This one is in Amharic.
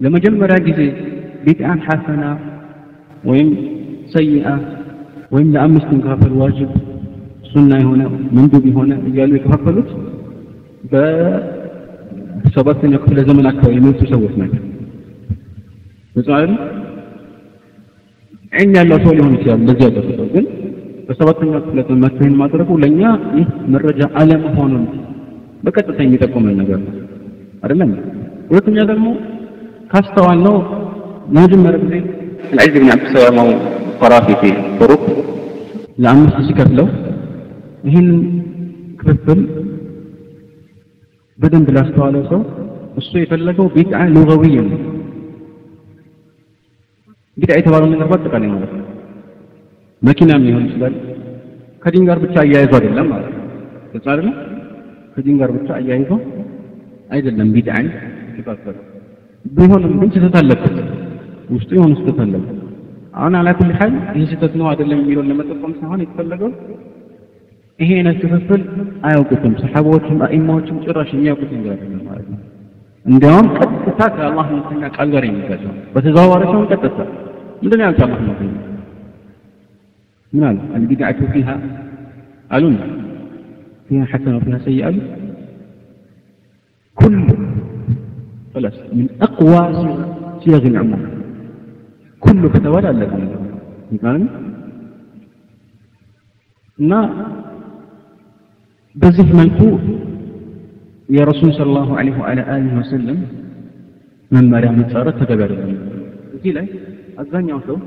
ለመጀመሪያ ጊዜ ቢድዓን ሐሰና ወይም ሰይአ ወይም ለአምስት መከፋፈል ዋጅብ ሱና የሆነ መንዱብ የሆነ እያሉ የከፋፈሉት በሰባተኛው ክፍለ ዘመን አካባቢ የመጡ ሰዎች ናቸው። አይደል? ዒልም ያለው ሰው ሊሆን ይችላል እንደዚህ ያደረገው ግን በሰባተኛው ክፍለ ዘመን መጥቶ ይህን ማድረጉ ለእኛ ይህ መረጃ አለመሆኑን በቀጥታ የሚጠቁመን ነገር ነው አይደለም። ሁለተኛ ደግሞ ካስተዋል ነው ለመጀመር ጊዜ አልዓዝ ብን አብዱሰላማው ፈራፊቴ ፍሩቅ ለአምስት ሲከፍለው ይህን ክፍፍል በደንብ ላስተዋለው ሰው እሱ የፈለገው ቢድዓ ሉገዊ ነው። ቢድዓ የተባለው ነገር በአጠቃላይ ማለት ነው። መኪናም ሊሆን ይችላል። ከዲን ጋር ብቻ አያይዞ አይደለም ማለት ነው። ከዲን ጋር ብቻ አያይዞ አይደለም ቢድዓን ይባላል። ቢሆንም ግን ስህተት አለበት፣ ውስጡ የሆነ ስህተት አለበት። አሁን አላ ኩል ሐል ይህ ስህተት ነው አይደለም የሚለውን ለመጠቆም ሳይሆን የተፈለገው ይሄ አይነት ክፍፍል አያውቁትም። ሰሐባዎችም አኢማዎችም ጭራሽ የሚያውቁት ነገር አይደለም ማለት ነው። እንዲያውም ቀጥታ ከአላህ መልክተኛ ቃል ጋር የሚጋጨው በተዘዋዋሪ ሳይሆን ቀጥታ ምንድን ነው ያሉት አላህ መልክተኛ ምን አሉ? አልቢድዓቱ ፊሃ አሉን ፊሃ ሐሰና ወፊሃ ሰይአ አሉ خلاص من أقوى صيغ العموم كل ከተባለ አለቀ ነገር ይቃል እና በዚህ መልኩ የረሱል ሰለላሁ ዐለይሂ ወዐላ አሊሂ ወሰለም መመሪያ መጻረት ተገቢ አይደለም። እዚህ ላይ አብዛኛው ሰው